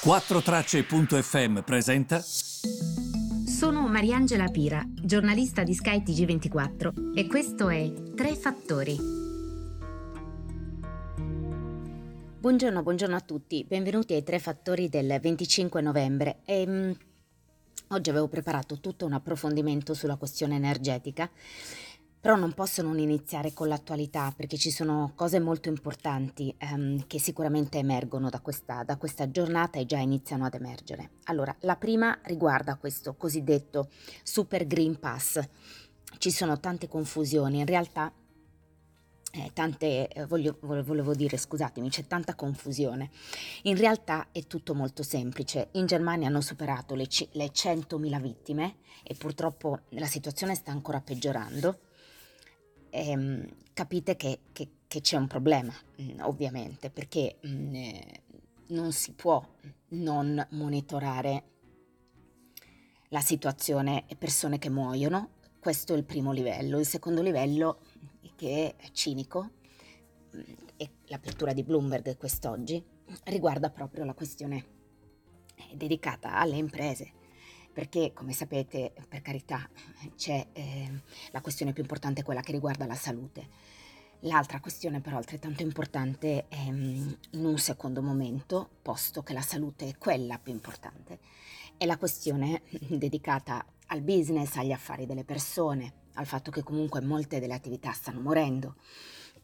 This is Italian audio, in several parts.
4Tracce.fm presenta. Sono Mariangela Pira, giornalista di Sky TG24 e questo è Tre Fattori. Buongiorno, buongiorno a tutti, benvenuti ai Tre Fattori del 25 novembre. E, um, oggi avevo preparato tutto un approfondimento sulla questione energetica però non posso non iniziare con l'attualità perché ci sono cose molto importanti ehm, che sicuramente emergono da questa, da questa giornata e già iniziano ad emergere. Allora, la prima riguarda questo cosiddetto Super Green Pass. Ci sono tante confusioni, in realtà eh, tante, eh, voglio, volevo dire, scusatemi, c'è tanta confusione. In realtà è tutto molto semplice. In Germania hanno superato le, le 100.000 vittime e purtroppo la situazione sta ancora peggiorando ehm, capite che, che, che, c'è un problema, mm, ovviamente, perché mh, mm, eh, non si può non monitorare la situazione e persone che muoiono. Questo è il primo livello. Il secondo livello, che è cinico, mm, e l'apertura di Bloomberg quest'oggi, riguarda proprio la questione dedicata alle imprese perché come sapete, per carità, c'è eh, la questione più importante, quella che riguarda la salute. L'altra questione però altrettanto importante è in un secondo momento, posto che la salute è quella più importante, è la questione dedicata al business, agli affari delle persone, al fatto che comunque molte delle attività stanno morendo.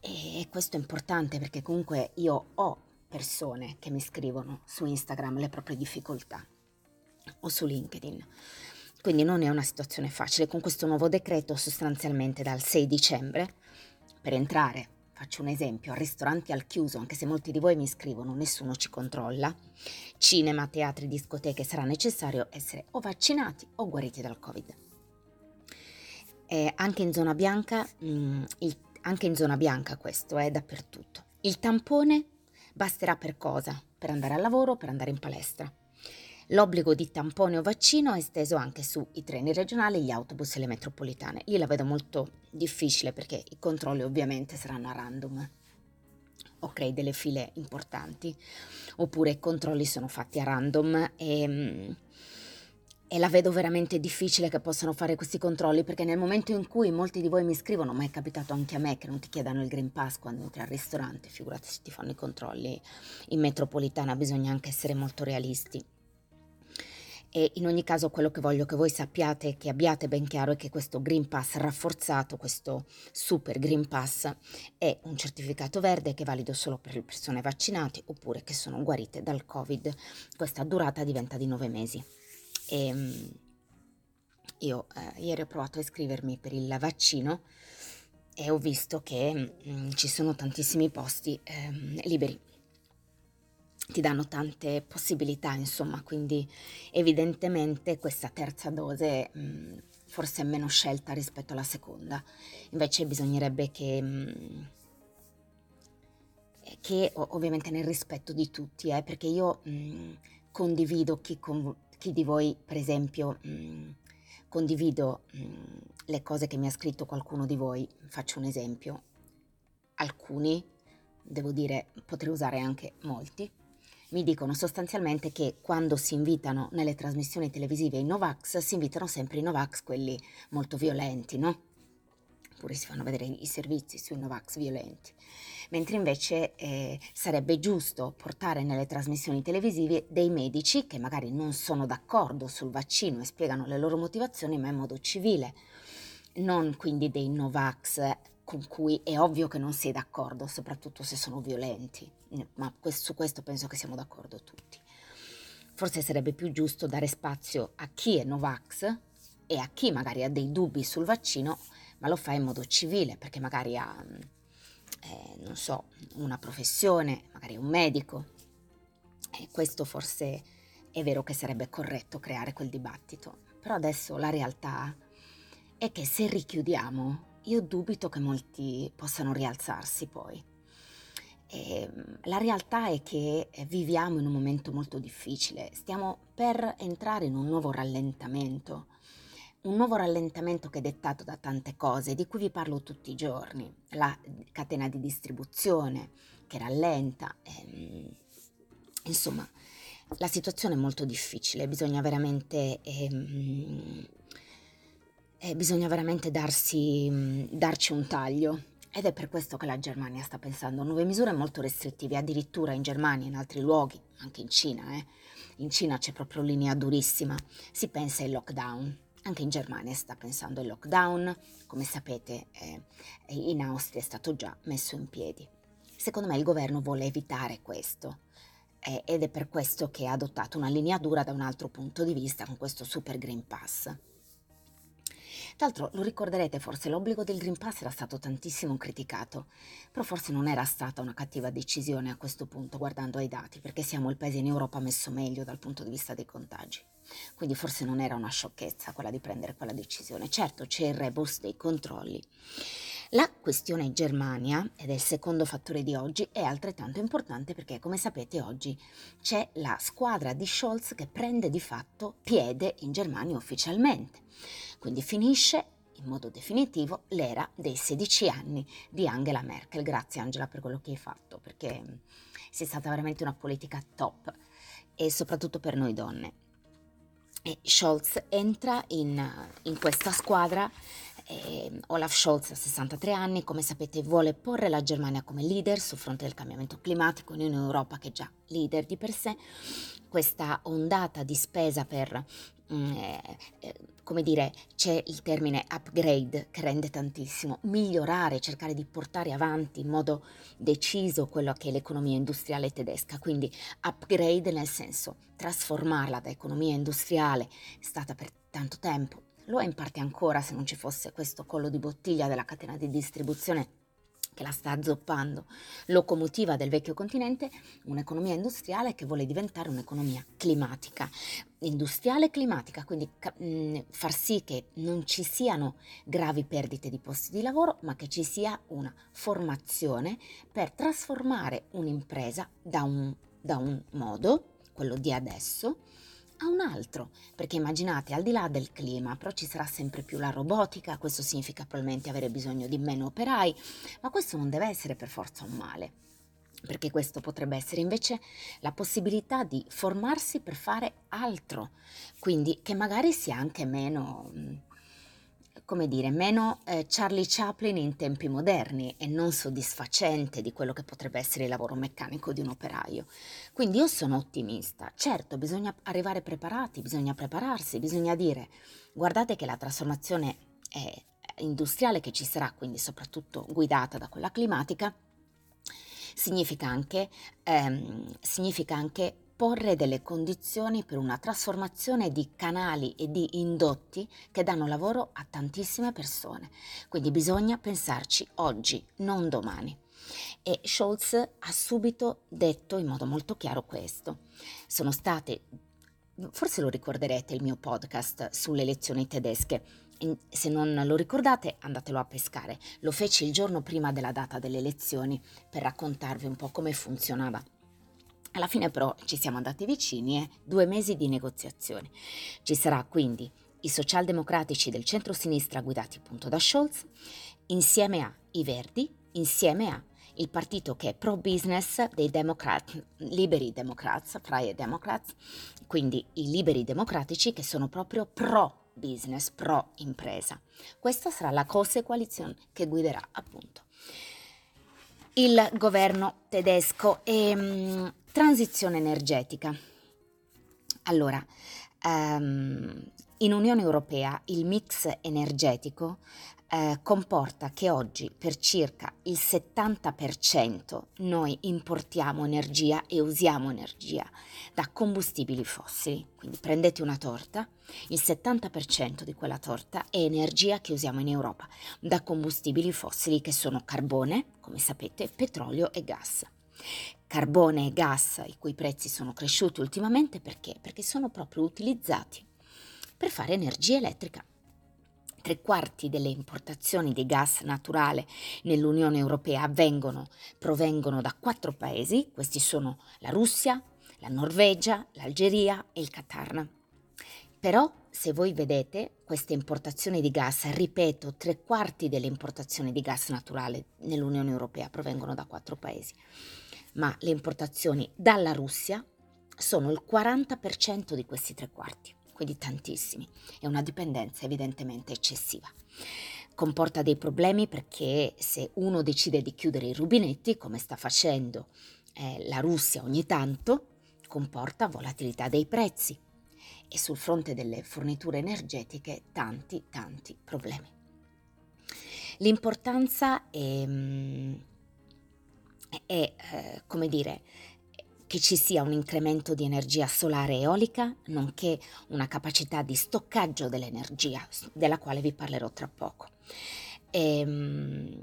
E questo è importante perché comunque io ho persone che mi scrivono su Instagram le proprie difficoltà o su LinkedIn. Quindi non è una situazione facile. Con questo nuovo decreto, sostanzialmente dal 6 dicembre, per entrare, faccio un esempio, a ristoranti al chiuso, anche se molti di voi mi scrivono, nessuno ci controlla, cinema, teatri, discoteche, sarà necessario essere o vaccinati o guariti dal Covid. E anche in zona bianca, mh, mm, il, anche in zona bianca questo è dappertutto. Il tampone basterà per cosa? Per andare al lavoro, per andare in palestra. L'obbligo di tampone o vaccino è esteso anche sui treni regionali, gli autobus e le metropolitane. Io la vedo molto difficile perché i controlli ovviamente saranno a random o crei delle file importanti, oppure i controlli sono fatti a random e, e, la vedo veramente difficile che possano fare questi controlli perché nel momento in cui molti di voi mi scrivono, ma è capitato anche a me che non ti chiedano il Green Pass quando entri al ristorante, figurati se ti fanno i controlli in metropolitana, bisogna anche essere molto realisti. E in ogni caso quello che voglio che voi sappiate che abbiate ben chiaro è che questo Green Pass rafforzato, questo Super Green Pass, è un certificato verde che è valido solo per le persone vaccinate oppure che sono guarite dal Covid. Questa durata diventa di nove mesi. E, ehm, io eh, ieri ho provato a iscrivermi per il vaccino e ho visto che mh, mm, ci sono tantissimi posti eh, liberi ti danno tante possibilità, insomma, quindi evidentemente questa terza dose mh, mm, forse è meno scelta rispetto alla seconda. Invece bisognerebbe che, mh, mm, che ovviamente nel rispetto di tutti, eh, perché io mh, mm, condivido chi, con, chi, di voi, per esempio, condivido le cose che mi ha scritto qualcuno di voi, faccio un esempio, alcuni, devo dire, potrei usare anche molti, mi dicono sostanzialmente che quando si invitano nelle trasmissioni televisive i Novax, si invitano sempre i Novax, quelli molto violenti, no? Oppure si fanno vedere i servizi sui Novax violenti. Mentre invece eh, sarebbe giusto portare nelle trasmissioni televisive dei medici che magari non sono d'accordo sul vaccino e spiegano le loro motivazioni, ma in modo civile. Non quindi dei Novax con cui è ovvio che non sei d'accordo, soprattutto se sono violenti, ma su questo penso che siamo d'accordo tutti. Forse sarebbe più giusto dare spazio a chi è Novax e a chi magari ha dei dubbi sul vaccino, ma lo fa in modo civile, perché magari ha, eh, non so, una professione, magari un medico. E questo forse è vero che sarebbe corretto creare quel dibattito, però adesso la realtà è che se richiudiamo io dubito che molti possano rialzarsi poi. E ehm, la realtà è che viviamo in un momento molto difficile, stiamo per entrare in un nuovo rallentamento, un nuovo rallentamento che è dettato da tante cose di cui vi parlo tutti i giorni, la catena di distribuzione che rallenta, ehm, insomma la situazione è molto difficile, bisogna veramente, ehm, eh, bisogna veramente darsi, darci un taglio. Ed è per questo che la Germania sta pensando a nuove misure molto restrittive, addirittura in Germania, in altri luoghi, anche in Cina. Eh. In Cina c'è proprio linea durissima, si pensa ai lockdown. Anche in Germania sta pensando ai lockdown, come sapete eh, in Austria è stato già messo in piedi. Secondo me il governo vuole evitare questo eh, ed è per questo che ha adottato una linea dura da un altro punto di vista con questo Super Green Pass. Tra l'altro lo ricorderete forse, l'obbligo del Green Pass era stato tantissimo criticato, però forse non era stata una cattiva decisione a questo punto guardando ai dati, perché siamo il paese in Europa messo meglio dal punto di vista dei contagi. Quindi forse non era una sciocchezza quella di prendere quella decisione. Certo c'è il rebus dei controlli. La questione Germania, ed è il secondo fattore di oggi, è altrettanto importante perché, come sapete, oggi c'è la squadra di Scholz che prende di fatto piede in Germania ufficialmente. Quindi finisce in modo definitivo l'era dei 16 anni di Angela Merkel. Grazie Angela per quello che hai fatto, perché sei stata veramente una politica top e soprattutto per noi donne. E Scholz entra in, in questa squadra eh, Olaf Scholz ha 63 anni, come sapete vuole porre la Germania come leader sul fronte del cambiamento climatico in un'Europa che è già leader di per sé. Questa ondata di spesa per eh, eh, come dire, c'è il termine upgrade che rende tantissimo, migliorare, cercare di portare avanti in modo deciso quello che è l'economia industriale tedesca, quindi upgrade nel senso trasformarla da economia industriale, è stata per tanto tempo, lo è in parte ancora se non ci fosse questo collo di bottiglia della catena di distribuzione che la sta azzoppando, locomotiva del vecchio continente, un'economia industriale che vuole diventare un'economia climatica, industriale e climatica, quindi mh, mm, far sì che non ci siano gravi perdite di posti di lavoro, ma che ci sia una formazione per trasformare un'impresa da un, da un modo, quello di adesso, a un altro, perché immaginate, al di là del clima, però ci sarà sempre più la robotica, questo significa probabilmente avere bisogno di meno operai, ma questo non deve essere per forza un male, perché questo potrebbe essere invece la possibilità di formarsi per fare altro, quindi che magari sia anche meno come dire, meno eh, Charlie Chaplin in tempi moderni e non soddisfacente di quello che potrebbe essere il lavoro meccanico di un operaio. Quindi io sono ottimista. Certo, bisogna arrivare preparati, bisogna prepararsi, bisogna dire guardate che la trasformazione industriale che ci sarà, quindi soprattutto guidata da quella climatica, significa anche, ehm, significa anche porre delle condizioni per una trasformazione di canali e di indotti che danno lavoro a tantissime persone. Quindi bisogna pensarci oggi, non domani. E Scholz ha subito detto in modo molto chiaro questo. Sono state, forse lo ricorderete, il mio podcast sulle elezioni tedesche. Se non lo ricordate, andatelo a pescare. Lo feci il giorno prima della data delle elezioni per raccontarvi un po' come funzionava alla fine però ci siamo andati vicini e eh? due mesi di negoziazioni. Ci sarà quindi i socialdemocratici del centro-sinistra guidati appunto da Scholz, insieme a i Verdi, insieme a il partito che è pro-business dei Democrat, liberi democrats, freie democrats, quindi i liberi democratici che sono proprio pro-business, pro-impresa. Questa sarà la cose coalizione che guiderà appunto il governo tedesco. E, um, Transizione energetica. Allora, um, in Unione Europea il mix energetico eh, comporta che oggi per circa il 70% noi importiamo energia e usiamo energia da combustibili fossili. Quindi prendete una torta, il 70% di quella torta è energia che usiamo in Europa da combustibili fossili che sono carbone, come sapete, petrolio e gas carbone e gas, i cui prezzi sono cresciuti ultimamente perché? Perché sono proprio utilizzati per fare energia elettrica. Tre quarti delle importazioni di gas naturale nell'Unione Europea avvengono, provengono da quattro paesi, questi sono la Russia, la Norvegia, l'Algeria e il Qatar. Però se voi vedete queste importazioni di gas, ripeto, tre quarti delle importazioni di gas naturale nell'Unione Europea provengono da quattro paesi ma le importazioni dalla Russia sono il 40% di questi tre quarti, quindi tantissimi. È una dipendenza evidentemente eccessiva. Comporta dei problemi perché se uno decide di chiudere i rubinetti, come sta facendo eh, la Russia ogni tanto, comporta volatilità dei prezzi e sul fronte delle forniture energetiche tanti tanti problemi. L'importanza è, è eh, come dire, che ci sia un incremento di energia solare e eolica, nonché una capacità di stoccaggio dell'energia, della quale vi parlerò tra poco. E, ehm,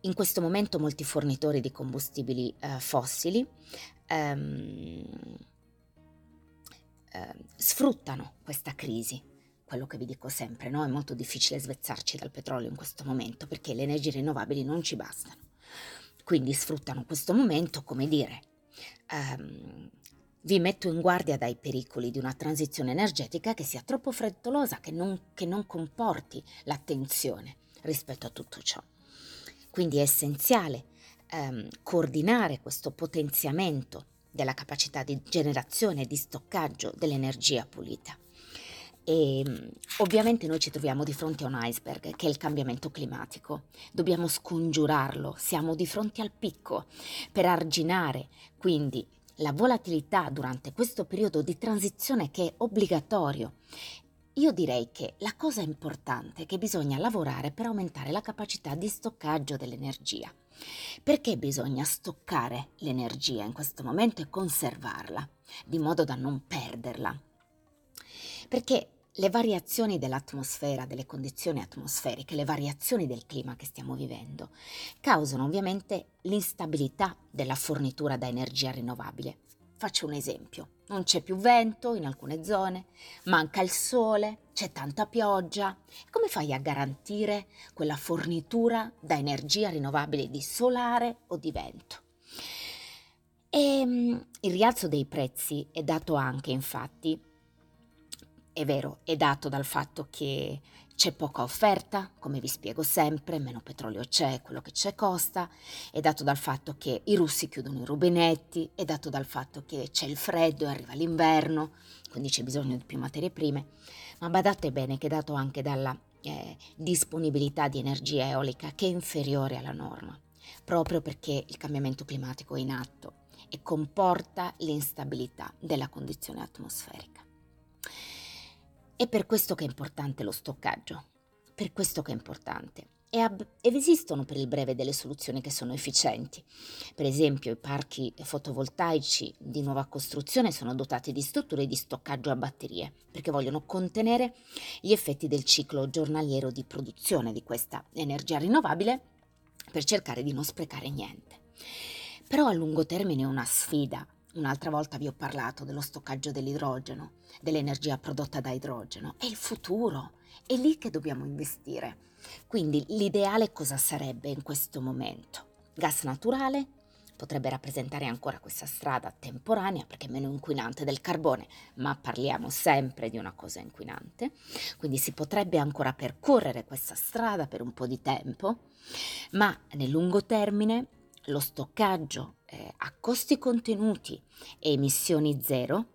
in questo momento molti fornitori di combustibili eh, fossili ehm, eh, sfruttano questa crisi. Quello che vi dico sempre, no? è molto difficile svezzarci dal petrolio in questo momento perché le energie rinnovabili non ci bastano. Quindi sfruttano questo momento come dire ehm, vi metto in guardia dai pericoli di una transizione energetica che sia troppo frettolosa, che non, che non comporti l'attenzione rispetto a tutto ciò. Quindi è essenziale ehm, coordinare questo potenziamento della capacità di generazione e di stoccaggio dell'energia pulita. E ehm, ovviamente noi ci troviamo di fronte a un iceberg che è il cambiamento climatico. Dobbiamo scongiurarlo, siamo di fronte al picco per arginare quindi la volatilità durante questo periodo di transizione che è obbligatorio. Io direi che la cosa importante è che bisogna lavorare per aumentare la capacità di stoccaggio dell'energia. Perché bisogna stoccare l'energia in questo momento e conservarla, di modo da non perderla? Perché le variazioni dell'atmosfera, delle condizioni atmosferiche, le variazioni del clima che stiamo vivendo, causano ovviamente l'instabilità della fornitura da energia rinnovabile. Faccio un esempio. Non c'è più vento in alcune zone, manca il sole, c'è tanta pioggia. Come fai a garantire quella fornitura da energia rinnovabile di solare o di vento? E, ehm, il rialzo dei prezzi è dato anche, infatti, è vero, è dato dal fatto che c'è poca offerta, come vi spiego sempre, meno petrolio c'è, quello che c'è costa, è dato dal fatto che i russi chiudono i rubinetti, è dato dal fatto che c'è il freddo e arriva l'inverno, quindi c'è bisogno di più materie prime, ma badate bene che è dato anche dalla eh, disponibilità di energia eolica che è inferiore alla norma, proprio perché il cambiamento climatico è in atto e comporta l'instabilità della condizione atmosferica. È per questo che è importante lo stoccaggio, per questo che è importante. E ab- ed esistono per il breve delle soluzioni che sono efficienti. Per esempio i parchi fotovoltaici di nuova costruzione sono dotati di strutture di stoccaggio a batterie, perché vogliono contenere gli effetti del ciclo giornaliero di produzione di questa energia rinnovabile per cercare di non sprecare niente. Però a lungo termine è una sfida Un'altra volta vi ho parlato dello stoccaggio dell'idrogeno, dell'energia prodotta da idrogeno. È il futuro, è lì che dobbiamo investire. Quindi l'ideale cosa sarebbe in questo momento? Gas naturale potrebbe rappresentare ancora questa strada temporanea perché è meno inquinante del carbone, ma parliamo sempre di una cosa inquinante, quindi si potrebbe ancora percorrere questa strada per un po' di tempo, ma nel lungo termine lo stoccaggio eh, a costi contenuti e emissioni zero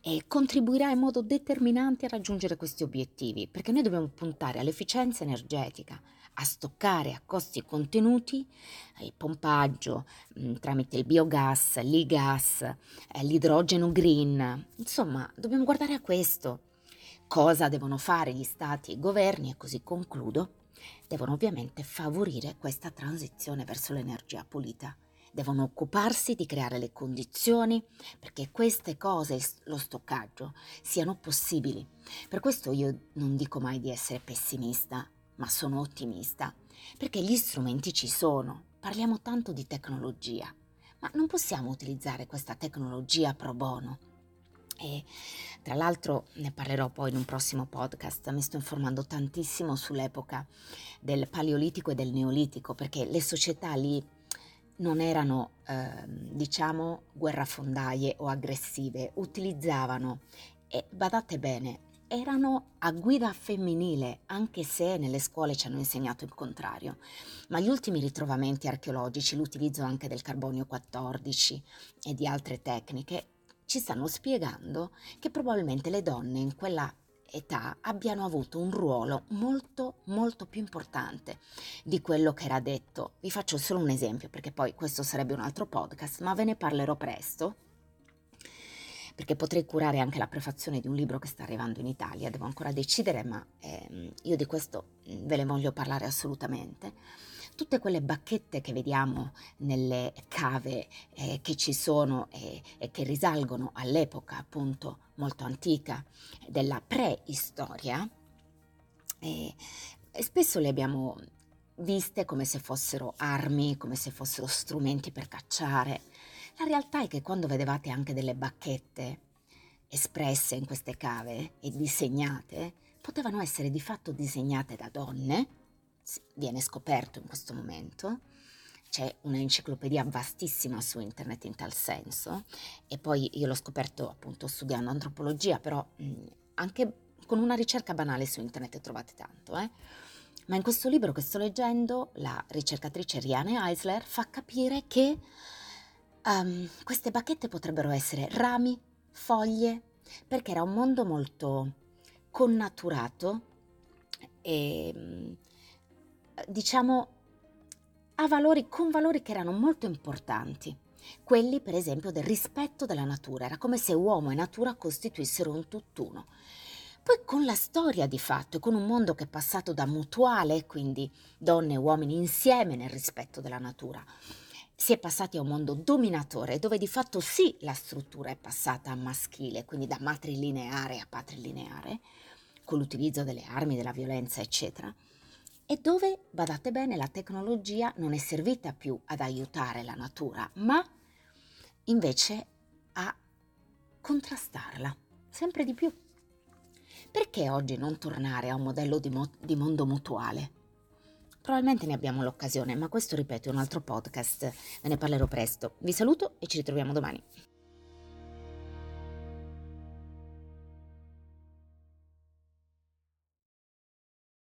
e contribuirà in modo determinante a raggiungere questi obiettivi, perché noi dobbiamo puntare all'efficienza energetica, a stoccare a costi contenuti il pompaggio mh, mm, tramite il biogas, l'igas, eh, l'idrogeno green. Insomma, dobbiamo guardare a questo. Cosa devono fare gli stati e i governi? E così concludo devono ovviamente favorire questa transizione verso l'energia pulita. Devono occuparsi di creare le condizioni perché queste cose, lo stoccaggio, siano possibili. Per questo io non dico mai di essere pessimista, ma sono ottimista, perché gli strumenti ci sono. Parliamo tanto di tecnologia, ma non possiamo utilizzare questa tecnologia pro bono e tra l'altro ne parlerò poi in un prossimo podcast, mi sto informando tantissimo sull'epoca del Paleolitico e del Neolitico, perché le società lì non erano, eh, diciamo, guerrafondaie o aggressive, utilizzavano, e badate bene, erano a guida femminile, anche se nelle scuole ci hanno insegnato il contrario. Ma gli ultimi ritrovamenti archeologici, l'utilizzo anche del carbonio 14 e di altre tecniche, ci stanno spiegando che probabilmente le donne in quella età abbiano avuto un ruolo molto molto più importante di quello che era detto. Vi faccio solo un esempio perché poi questo sarebbe un altro podcast, ma ve ne parlerò presto perché potrei curare anche la prefazione di un libro che sta arrivando in Italia, devo ancora decidere, ma ehm, io di questo mm, ve ne voglio parlare assolutamente. Tutte quelle bacchette che vediamo nelle cave eh, che ci sono e, e che risalgono all'epoca appunto molto antica della preistoria, e, e spesso le abbiamo viste come se fossero armi, come se fossero strumenti per cacciare, la realtà è che quando vedevate anche delle bacchette espresse in queste cave e disegnate, potevano essere di fatto disegnate da donne, viene scoperto in questo momento, c'è un'enciclopedia vastissima su internet in tal senso e poi io l'ho scoperto appunto studiando antropologia, però mh, anche con una ricerca banale su internet trovate tanto, eh? Ma in questo libro che sto leggendo, la ricercatrice Riane Eisler fa capire che Um, queste bacchette potrebbero essere rami, foglie, perché era un mondo molto connaturato e diciamo a valori, con valori che erano molto importanti. Quelli, per esempio, del rispetto della natura. Era come se uomo e natura costituissero un tutt'uno. Poi con la storia di fatto e con un mondo che è passato da mutuale, quindi donne e uomini insieme nel rispetto della natura, si è passati a un mondo dominatore dove di fatto sì la struttura è passata a maschile, quindi da matrilineare a patrilineare, con l'utilizzo delle armi, della violenza, eccetera, e dove, badate bene, la tecnologia non è servita più ad aiutare la natura, ma invece a contrastarla, sempre di più. Perché oggi non tornare a un modello di, mo- di mondo mutuale? Probabilmente ne abbiamo l'occasione, ma questo ripeto è un altro podcast, ve ne parlerò presto. Vi saluto e ci ritroviamo domani.